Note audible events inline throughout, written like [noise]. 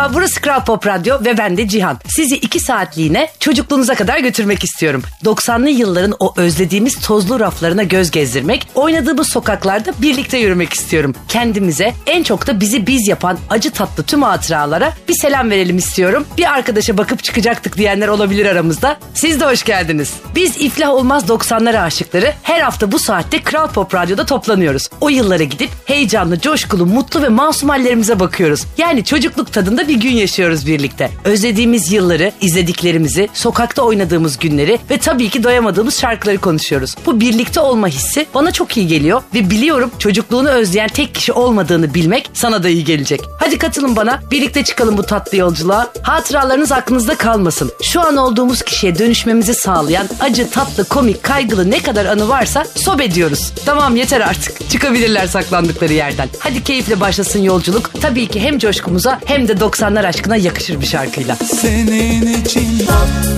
Merhaba burası Kral Pop Radyo ve ben de Cihan. Sizi iki saatliğine çocukluğunuza kadar götürmek istiyorum. 90'lı yılların o özlediğimiz tozlu raflarına göz gezdirmek, oynadığımız sokaklarda birlikte yürümek istiyorum. Kendimize en çok da bizi biz yapan acı tatlı tüm hatıralara bir selam verelim istiyorum. Bir arkadaşa bakıp çıkacaktık diyenler olabilir aramızda. Siz de hoş geldiniz. Biz iflah olmaz 90'lar aşıkları her hafta bu saatte Kral Pop Radyo'da toplanıyoruz. O yıllara gidip heyecanlı, coşkulu, mutlu ve masum hallerimize bakıyoruz. Yani çocukluk tadında bir gün yaşıyoruz birlikte. Özlediğimiz yılları, izlediklerimizi, sokakta oynadığımız günleri ve tabii ki doyamadığımız şarkıları konuşuyoruz. Bu birlikte olma hissi bana çok iyi geliyor ve biliyorum çocukluğunu özleyen tek kişi olmadığını bilmek sana da iyi gelecek. Hadi katılın bana, birlikte çıkalım bu tatlı yolculuğa. Hatıralarınız aklınızda kalmasın. Şu an olduğumuz kişiye dönüşmemizi sağlayan acı, tatlı, komik, kaygılı ne kadar anı varsa sob ediyoruz. Tamam yeter artık. Çıkabilirler saklandıkları yerden. Hadi keyifle başlasın yolculuk. Tabii ki hem coşkumuza hem de 90'lar aşkına yakışır bir şarkıyla. Senin için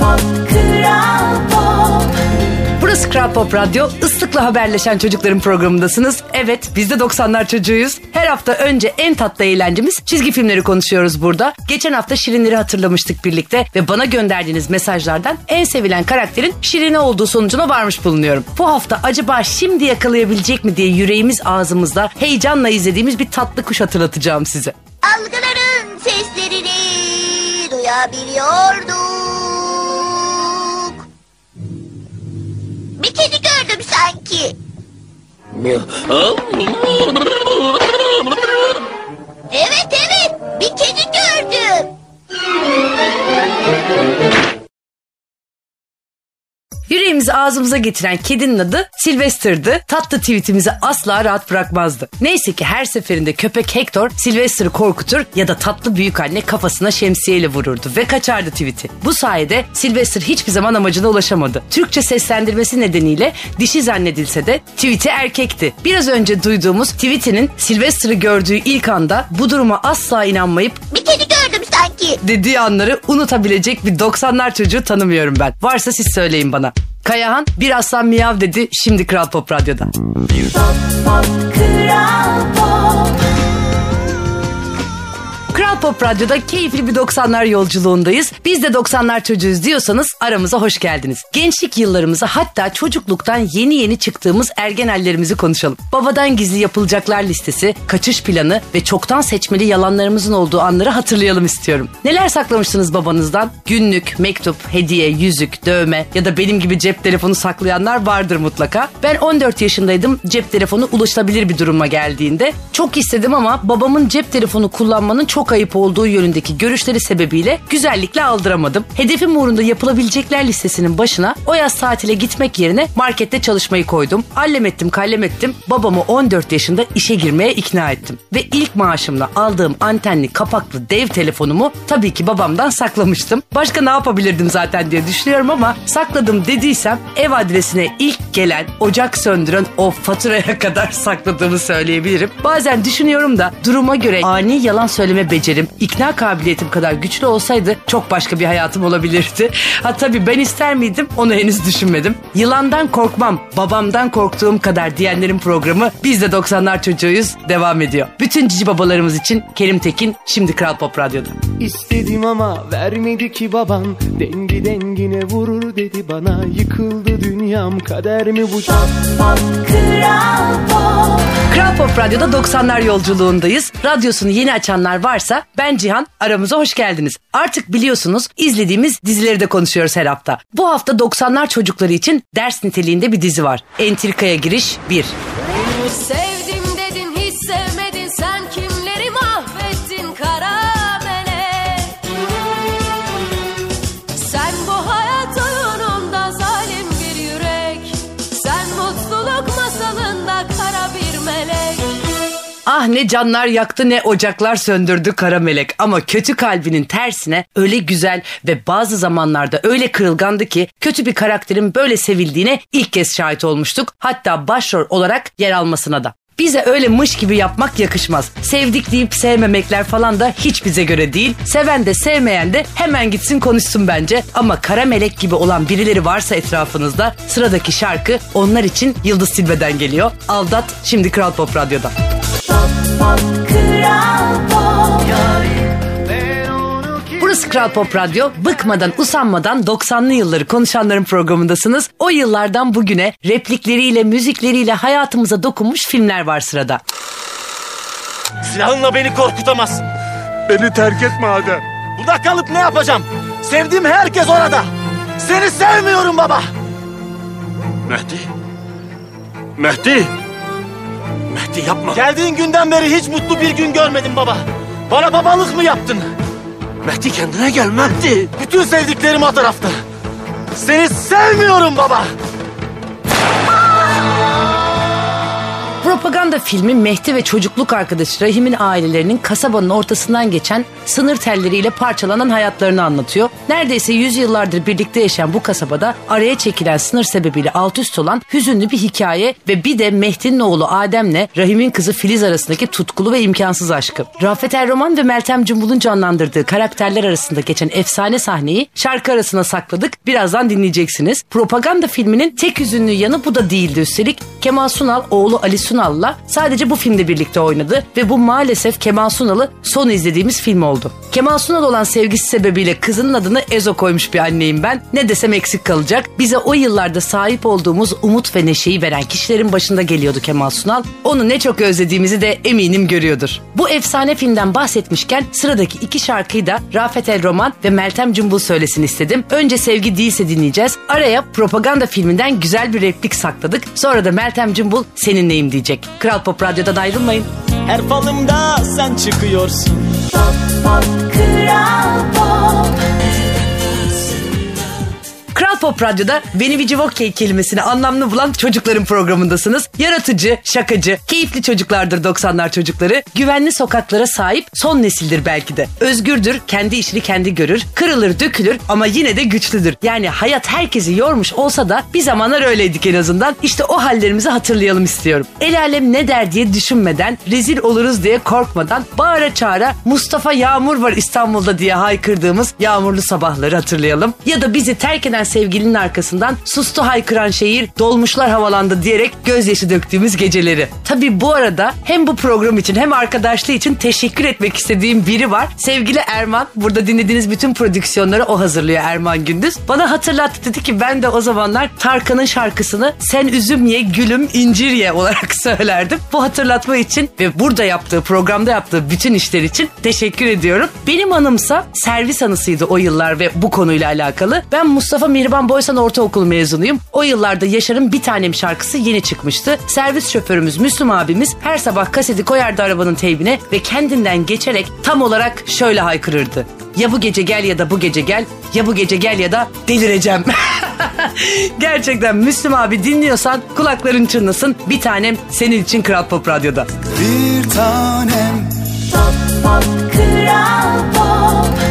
Burası Kral Pop Radyo. Islıkla haberleşen çocukların programındasınız. Evet biz de 90'lar çocuğuyuz. Her hafta önce en tatlı eğlencemiz çizgi filmleri konuşuyoruz burada. Geçen hafta Şirinleri hatırlamıştık birlikte ve bana gönderdiğiniz mesajlardan en sevilen karakterin Şirine olduğu sonucuna varmış bulunuyorum. Bu hafta acaba şimdi yakalayabilecek mi diye yüreğimiz ağzımızda heyecanla izlediğimiz bir tatlı kuş hatırlatacağım size. Algıların seslerini duyabiliyorduk. Sanki. Evet evet bir kedi gördüm. Yüreğimizi ağzımıza getiren kedinin adı Sylvester'dı. Tatlı tweetimizi asla rahat bırakmazdı. Neyse ki her seferinde köpek Hector Sylvester'ı korkutur ya da tatlı büyük anne kafasına şemsiyeyle vururdu ve kaçardı tweet'i. Bu sayede Sylvester hiçbir zaman amacına ulaşamadı. Türkçe seslendirmesi nedeniyle dişi zannedilse de tweet'i erkekti. Biraz önce duyduğumuz tweetinin Sylvester'ı gördüğü ilk anda bu duruma asla inanmayıp Bir kedi gördüm sanki. dediği anları unutabilecek bir 90'lar çocuğu tanımıyorum ben. Varsa siz söyleyin bana. Kayahan bir aslan miyav dedi şimdi Kral Pop Radyo'da. Kral Pop Radyo'da keyifli bir 90'lar yolculuğundayız. Biz de 90'lar çocuğuyuz diyorsanız aramıza hoş geldiniz. Gençlik yıllarımızı hatta çocukluktan yeni yeni çıktığımız ergen hallerimizi konuşalım. Babadan gizli yapılacaklar listesi, kaçış planı ve çoktan seçmeli yalanlarımızın olduğu anları hatırlayalım istiyorum. Neler saklamıştınız babanızdan? Günlük, mektup, hediye, yüzük, dövme ya da benim gibi cep telefonu saklayanlar vardır mutlaka. Ben 14 yaşındaydım. Cep telefonu ulaşılabilir bir duruma geldiğinde. Çok istedim ama babamın cep telefonu kullanmanın çok ayıp olduğu yönündeki görüşleri sebebiyle güzellikle aldıramadım. Hedefim uğrunda yapılabilecekler listesinin başına o yaz tatile gitmek yerine markette çalışmayı koydum. Allem ettim kallem ettim. Babamı 14 yaşında işe girmeye ikna ettim. Ve ilk maaşımla aldığım antenli kapaklı dev telefonumu tabii ki babamdan saklamıştım. Başka ne yapabilirdim zaten diye düşünüyorum ama sakladım dediysem ev adresine ilk gelen ocak söndüren o faturaya [laughs] kadar sakladığımı söyleyebilirim. Bazen düşünüyorum da duruma göre ani yalan söyleme becerim, ikna kabiliyetim kadar güçlü olsaydı çok başka bir hayatım olabilirdi. Ha tabii ben ister miydim onu henüz düşünmedim. Yılandan korkmam, babamdan korktuğum kadar diyenlerin programı biz de 90'lar çocuğuyuz devam ediyor. Bütün cici babalarımız için Kerim Tekin şimdi Kral Pop Radyo'da. istedim ama vermedi ki babam Dengi dengine vurur dedi bana Yıkıldı dünyam kader mi bu Kral Pop Radyo'da 90'lar yolculuğundayız. Radyosunu yeni açanlar varsa ben Cihan aramıza hoş geldiniz. Artık biliyorsunuz izlediğimiz dizileri de konuşuyoruz her hafta. Bu hafta 90'lar çocukları için ders niteliğinde bir dizi var. Entrikaya giriş 1. Sevdim Ah ne canlar yaktı ne ocaklar söndürdü kara melek ama kötü kalbinin tersine öyle güzel ve bazı zamanlarda öyle kırılgandı ki kötü bir karakterin böyle sevildiğine ilk kez şahit olmuştuk. Hatta başrol olarak yer almasına da. Bize öyle mış gibi yapmak yakışmaz. Sevdik deyip sevmemekler falan da hiç bize göre değil. Seven de sevmeyen de hemen gitsin konuşsun bence. Ama kara melek gibi olan birileri varsa etrafınızda sıradaki şarkı onlar için Yıldız Silve'den geliyor. Aldat şimdi Kral Pop Radyo'da. Burası Kral Pop Radyo. Bıkmadan, usanmadan 90'lı yılları konuşanların programındasınız. O yıllardan bugüne replikleriyle, müzikleriyle hayatımıza dokunmuş filmler var sırada. Silahınla beni korkutamazsın. Beni terk etme Adem. Burada kalıp ne yapacağım? Sevdiğim herkes orada. Seni sevmiyorum baba. Mehdi. Mehdi. Mehdi yapma. Geldiğin günden beri hiç mutlu bir gün görmedim baba. Bana babalık mı yaptın? Mehdi kendine gel Mehdi. Bütün sevdiklerim o tarafta. Seni sevmiyorum baba. Propaganda filmi Mehdi ve çocukluk arkadaşı Rahim'in ailelerinin kasabanın ortasından geçen sınır telleriyle parçalanan hayatlarını anlatıyor. Neredeyse yüzyıllardır birlikte yaşayan bu kasabada araya çekilen sınır sebebiyle alt üst olan hüzünlü bir hikaye ve bir de Mehdi'nin oğlu Adem'le Rahim'in kızı Filiz arasındaki tutkulu ve imkansız aşkı. Rafet Erroman ve Meltem Cumbul'un canlandırdığı karakterler arasında geçen efsane sahneyi şarkı arasına sakladık. Birazdan dinleyeceksiniz. Propaganda filminin tek hüzünlü yanı bu da değildi üstelik. Kemal Sunal oğlu Ali Sunal'la sadece bu filmde birlikte oynadı ve bu maalesef Kemal Sunal'ı son izlediğimiz film oldu. Kemal Sunal olan sevgisi sebebiyle kızının adını Ezo koymuş bir anneyim ben. Ne desem eksik kalacak. Bize o yıllarda sahip olduğumuz umut ve neşeyi veren kişilerin başında geliyordu Kemal Sunal. Onu ne çok özlediğimizi de eminim görüyordur. Bu efsane filmden bahsetmişken sıradaki iki şarkıyı da Rafet El Roman ve Meltem Cumbul söylesin istedim. Önce Sevgi Değilse dinleyeceğiz. Araya propaganda filminden güzel bir replik sakladık. Sonra da Meltem Cumbul seninleyim diyecek. Kral Pop Radyo'dan ayrılmayın. Her falımda sen çıkıyorsun. Kral Pop Radyo'da Beni Vici Vokey kelimesini anlamlı bulan çocukların programındasınız. Yaratıcı, şakacı, keyifli çocuklardır 90'lar çocukları. Güvenli sokaklara sahip son nesildir belki de. Özgürdür, kendi işini kendi görür, kırılır, dökülür ama yine de güçlüdür. Yani hayat herkesi yormuş olsa da bir zamanlar öyleydik en azından. İşte o hallerimizi hatırlayalım istiyorum. El alem ne der diye düşünmeden, rezil oluruz diye korkmadan, bağıra çağıra Mustafa Yağmur var İstanbul'da diye haykırdığımız yağmurlu sabahları hatırlayalım. Ya da bizi terk eden sevgilinin arkasından sustu haykıran şehir dolmuşlar havalandı diyerek gözyaşı döktüğümüz geceleri. Tabi bu arada hem bu program için hem arkadaşlığı için teşekkür etmek istediğim biri var. Sevgili Erman. Burada dinlediğiniz bütün prodüksiyonları o hazırlıyor Erman Gündüz. Bana hatırlattı dedi ki ben de o zamanlar Tarkan'ın şarkısını sen üzüm ye gülüm incir ye [laughs] olarak söylerdim. Bu hatırlatma için ve burada yaptığı programda yaptığı bütün işler için teşekkür ediyorum. Benim anımsa servis anısıydı o yıllar ve bu konuyla alakalı. Ben Mustafa Mihriban Boysan Ortaokulu mezunuyum. O yıllarda Yaşar'ın bir tanem şarkısı yeni çıkmıştı. Servis şoförümüz Müslüm abimiz her sabah kaseti koyardı arabanın teybine ve kendinden geçerek tam olarak şöyle haykırırdı. Ya bu gece gel ya da bu gece gel. Ya bu gece gel ya da delireceğim. [laughs] Gerçekten Müslüm abi dinliyorsan kulakların çınlasın. Bir tanem senin için Kral Pop Radyo'da. Bir tanem Burası Kral Pop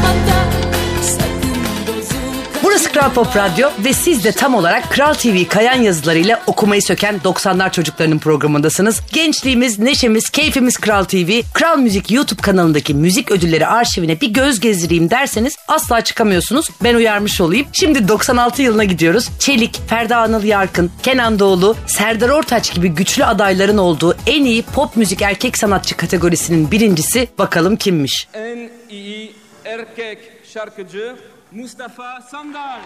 Radyo ve siz de tam olarak Kral TV kayan yazılarıyla okumayı söken 90'lar çocuklarının programındasınız. Gençliğimiz, neşemiz, keyfimiz Kral TV. Kral Müzik YouTube kanalındaki müzik ödülleri arşivine bir göz gezdireyim derseniz asla çıkamıyorsunuz. Ben uyarmış olayım. Şimdi 96 yılına gidiyoruz. Çelik, Ferda Anıl Yarkın, Kenan Doğulu, Serdar Ortaç gibi güçlü adayların olduğu en iyi pop müzik erkek sanatçı kategorisinin birincisi bakalım kimmiş? En iyi erkek şarkıcı Mustafa Sandal.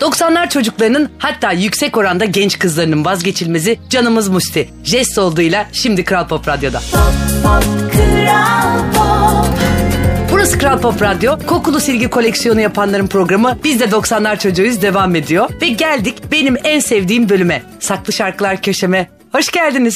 90'lar çocuklarının hatta yüksek oranda genç kızlarının vazgeçilmezi canımız Musti. Jest olduğuyla şimdi Kral Pop Radyo'da. Burası Kral Pop Radyo. Kokulu silgi koleksiyonu yapanların programı Biz de 90'lar çocuğuyuz devam ediyor. Ve geldik benim en sevdiğim bölüme. Saklı şarkılar köşeme. Hoş geldiniz.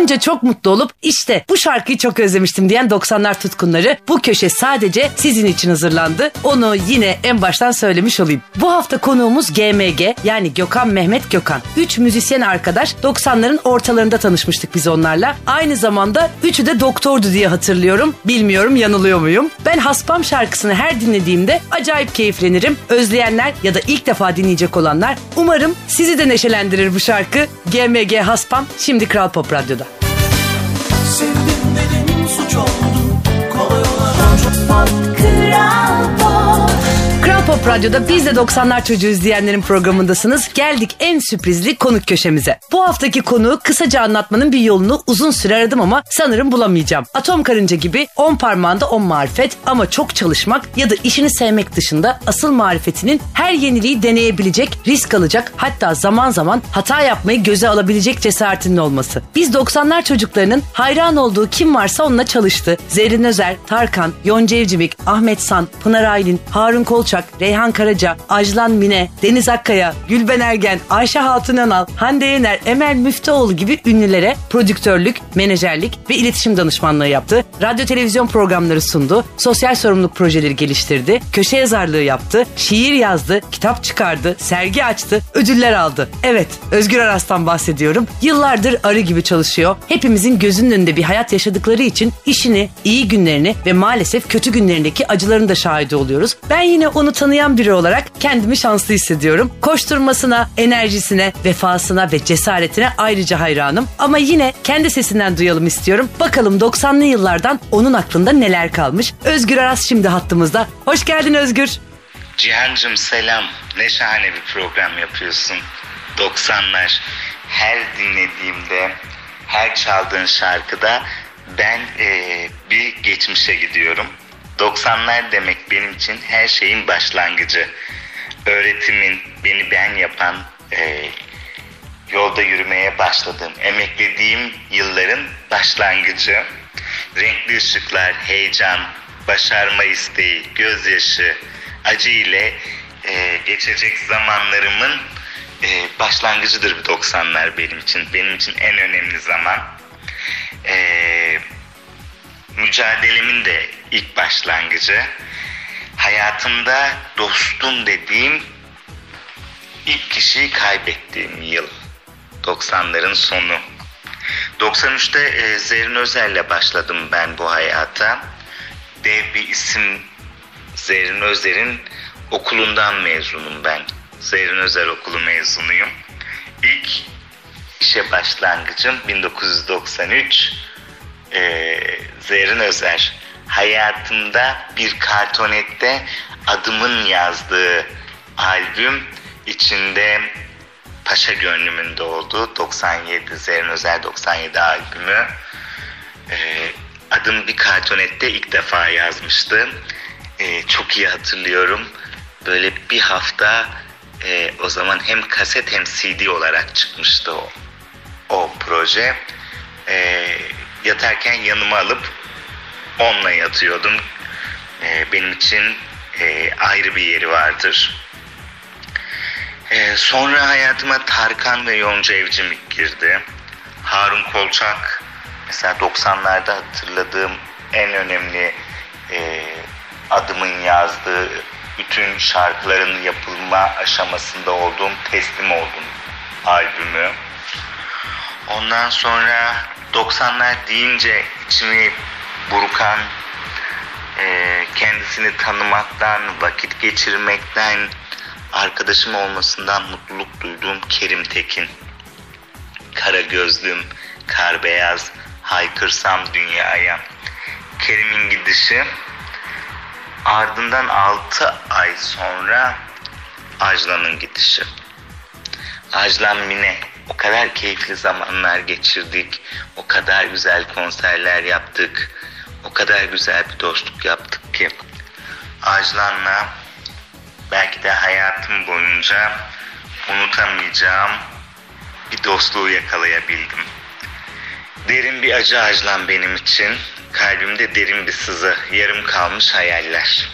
Duyunca çok mutlu olup işte bu şarkıyı çok özlemiştim diyen 90'lar tutkunları bu köşe sadece sizin için hazırlandı. Onu yine en baştan söylemiş olayım. Bu hafta konuğumuz GMG yani Gökhan Mehmet Gökhan. Üç müzisyen arkadaş 90'ların ortalarında tanışmıştık biz onlarla. Aynı zamanda üçü de doktordu diye hatırlıyorum. Bilmiyorum yanılıyor muyum? Ben Haspam şarkısını her dinlediğimde acayip keyiflenirim. Özleyenler ya da ilk defa dinleyecek olanlar umarım sizi de neşelendirir bu şarkı. GMG Haspam şimdi Kral Pop Radyo'da. fun. Pop Radyo'da biz de 90'lar çocuğu izleyenlerin programındasınız. Geldik en sürprizli konuk köşemize. Bu haftaki konuğu kısaca anlatmanın bir yolunu uzun süre aradım ama sanırım bulamayacağım. Atom karınca gibi 10 parmağında 10 marifet ama çok çalışmak ya da işini sevmek dışında asıl marifetinin her yeniliği deneyebilecek, risk alacak hatta zaman zaman hata yapmayı göze alabilecek cesaretinin olması. Biz 90'lar çocuklarının hayran olduğu kim varsa onunla çalıştı. Zerrin Özer, Tarkan, Yonca Evcimik, Ahmet San, Pınar Aylin, Harun Kolçak, Reyhan Karaca, Ajlan Mine, Deniz Akkaya, Gülben Ergen, Ayşe Hatun Önal, Hande Yener, Emel Müftüoğlu gibi ünlülere prodüktörlük, menajerlik ve iletişim danışmanlığı yaptı. Radyo televizyon programları sundu, sosyal sorumluluk projeleri geliştirdi, köşe yazarlığı yaptı, şiir yazdı, kitap çıkardı, sergi açtı, ödüller aldı. Evet, Özgür Aras'tan bahsediyorum. Yıllardır arı gibi çalışıyor. Hepimizin gözünün önünde bir hayat yaşadıkları için işini, iyi günlerini ve maalesef kötü günlerindeki acıların da şahidi oluyoruz. Ben yine onu tanıyan biri olarak kendimi şanslı hissediyorum. Koşturmasına, enerjisine, vefasına ve cesaretine ayrıca hayranım. Ama yine kendi sesinden duyalım istiyorum. Bakalım 90'lı yıllardan onun aklında neler kalmış. Özgür Aras şimdi hattımızda. Hoş geldin Özgür. Cihancım selam. Ne şahane bir program yapıyorsun. 90'lar. Her dinlediğimde, her çaldığın şarkıda ben eee, bir geçmişe gidiyorum. 90'lar demek benim için her şeyin başlangıcı. Öğretimin, beni ben yapan, eee, yolda yürümeye başladığım, emeklediğim yılların başlangıcı. Renkli ışıklar, heyecan, başarma isteği, gözyaşı, acı ile e, geçecek zamanlarımın e, başlangıcıdır bu 90'lar benim için. Benim için en önemli zaman. E, mücadelemin de ilk başlangıcı. Hayatımda dostum dediğim ilk kişiyi kaybettiğim yıl. 90'ların sonu. 93'te e, Zerrin Özer'le başladım ben bu hayata. Dev bir isim Zerrin Özer'in okulundan mezunum ben. Zerrin Özer okulu mezunuyum. İlk işe başlangıcım 1993. Ee, Zerrin Özer hayatımda bir kartonette adımın yazdığı albüm içinde Paşa Gönlümün de olduğu 97 Zerrin Özer 97 albümü Ee, adım bir kartonette ilk defa yazmıştı. Ee, çok iyi hatırlıyorum. Böyle bir hafta e, o zaman hem kaset hem CD olarak çıkmıştı o, o proje. Ee, yatarken yanıma alıp onunla yatıyordum. Ee, benim için e, ayrı bir yeri vardır. Ee, sonra hayatıma Tarkan ve Yonca Evcimik girdi. Harun Kolçak mesela 90'larda hatırladığım en önemli e, adımın yazdığı bütün şarkıların yapılma aşamasında olduğum Teslim Oldum albümü. Ondan sonra 90'lar deyince içimi burkan e, kendisini tanımaktan, vakit geçirmekten, arkadaşım olmasından mutluluk duyduğum Kerim Tekin. Kara gözlüm, kar beyaz, haykırsam dünyaya. Kerim'in gidişi ardından 6 ay sonra Ajlan'ın gidişi. Ajlan Mine o kadar keyifli zamanlar geçirdik. O kadar güzel konserler yaptık. O kadar güzel bir dostluk yaptık ki. Ajlan'la belki de hayatım boyunca unutamayacağım bir dostluğu yakalayabildim. Derin bir acı Ajlan benim için. Kalbimde derin bir sızı, yarım kalmış hayaller.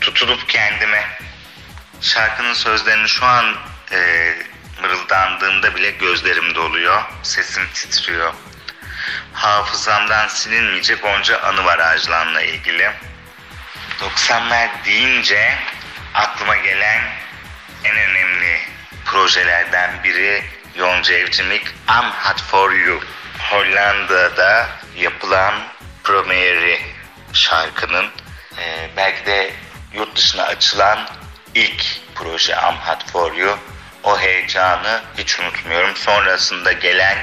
Tutulup kendime şarkının sözlerini şu an e, mırıldandığımda bile gözlerim doluyor, sesim titriyor. Hafızamdan silinmeyecek onca anı var Ajlan'la ilgili. 90'lar deyince aklıma gelen en önemli projelerden biri Yonca Evcimik I'm Hot For You. Hollanda'da yapılan premieri şarkının e, belki de yurt dışına açılan ilk proje I'm Hot For You. O heyecanı hiç unutmuyorum. Sonrasında gelen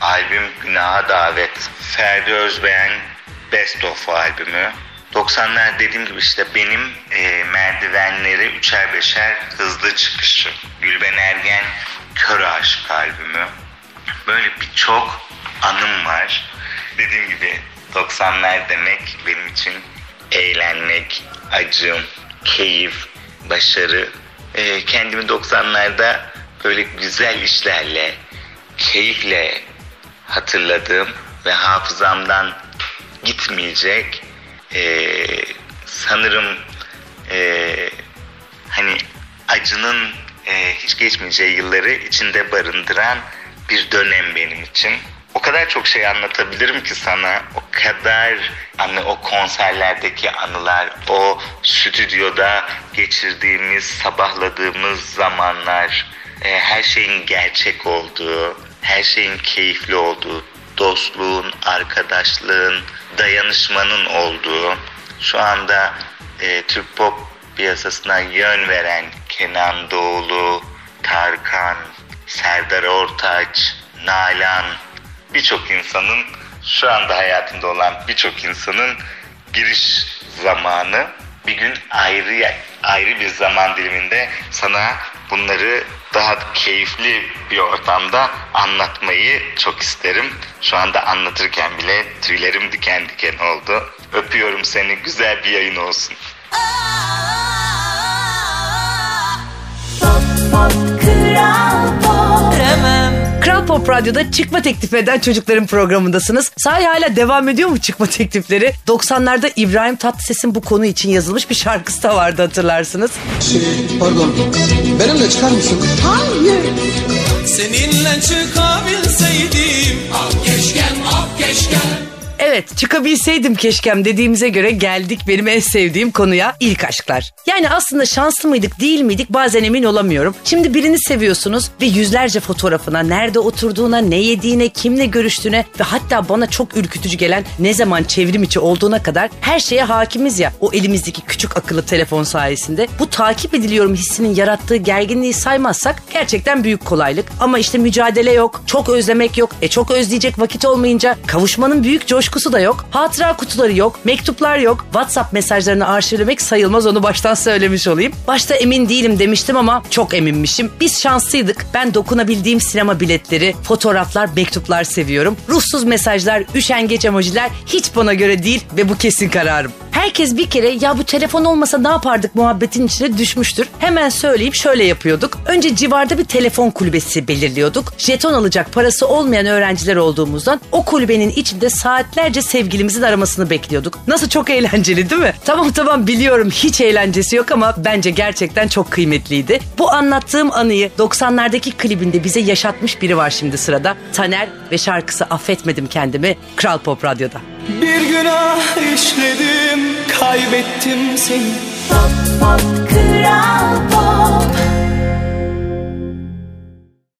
albüm Günaha Davet. Ferdi Özbeğen Best Of albümü. 90'lar dediğim gibi işte benim e, merdivenleri üçer beşer hızlı çıkışım. Gülben Ergen kör aşık albümü. Böyle birçok anım var. Dediğim gibi 90'lar demek benim için eğlenmek, acım, keyif, başarı. E, kendimi 90'larda böyle güzel işlerle, keyifle hatırladığım ve hafızamdan gitmeyecek e, sanırım e, hani acının e, hiç geçmeyeceği yılları içinde barındıran bir dönem benim için. O kadar çok şey anlatabilirim ki sana. O kadar hani o konserlerdeki anılar, o stüdyoda geçirdiğimiz, sabahladığımız zamanlar, e, her şeyin gerçek olduğu, her şeyin keyifli olduğu, dostluğun, arkadaşlığın, dayanışmanın olduğu, şu anda e, Türk pop piyasasına yön veren Kenan Doğulu, Tarkan, Serdar Ortaç, Nalan, birçok insanın şu anda hayatında olan birçok insanın giriş zamanı bir gün ayrı ayrı bir zaman diliminde sana bunları daha keyifli bir ortamda anlatmayı çok isterim. Şu anda anlatırken bile tüylerim diken diken oldu. Öpüyorum seni. Güzel bir yayın olsun. Kral Pop Radyo'da çıkma teklif eden çocukların programındasınız. Sahi hala devam ediyor mu çıkma [laughs] teklifleri? 90'larda İbrahim Tatlıses'in bu konu için yazılmış bir şarkısı da vardı hatırlarsınız. Şey, pardon. Benimle çıkar mısın? Hayır. Seninle çıkabilseydim. Ah keşkem, ah keşkem. Evet çıkabilseydim keşkem dediğimize göre geldik benim en sevdiğim konuya ilk aşklar. Yani aslında şanslı mıydık değil miydik bazen emin olamıyorum. Şimdi birini seviyorsunuz ve yüzlerce fotoğrafına, nerede oturduğuna, ne yediğine, kimle görüştüğüne ve hatta bana çok ürkütücü gelen ne zaman çevrim içi olduğuna kadar her şeye hakimiz ya o elimizdeki küçük akıllı telefon sayesinde. Bu takip ediliyorum hissinin yarattığı gerginliği saymazsak gerçekten büyük kolaylık. Ama işte mücadele yok, çok özlemek yok. E çok özleyecek vakit olmayınca kavuşmanın büyük coşkusu da yok. Hatıra kutuları yok, mektuplar yok. WhatsApp mesajlarını arşivlemek sayılmaz onu baştan söylemiş olayım. Başta emin değilim demiştim ama çok eminmişim. Biz şanslıydık. Ben dokunabildiğim sinema biletleri, fotoğraflar, mektuplar seviyorum. Ruhsuz mesajlar, üşengeç emojiler hiç bana göre değil ve bu kesin kararım. Herkes bir kere ya bu telefon olmasa ne yapardık muhabbetin içine düşmüştür. Hemen söyleyeyim şöyle yapıyorduk. Önce civarda bir telefon kulübesi belirliyorduk. Jeton alacak parası olmayan öğrenciler olduğumuzdan o kulübenin içinde saatlerce sevgilimizin aramasını bekliyorduk. Nasıl çok eğlenceli değil mi? Tamam tamam biliyorum hiç eğlencesi yok ama bence gerçekten çok kıymetliydi. Bu anlattığım anıyı 90'lardaki klibinde bize yaşatmış biri var şimdi sırada. Taner ve şarkısı Affetmedim Kendimi Kral Pop Radyo'da. Bir günah işledim kaybettim seni Pop pop kral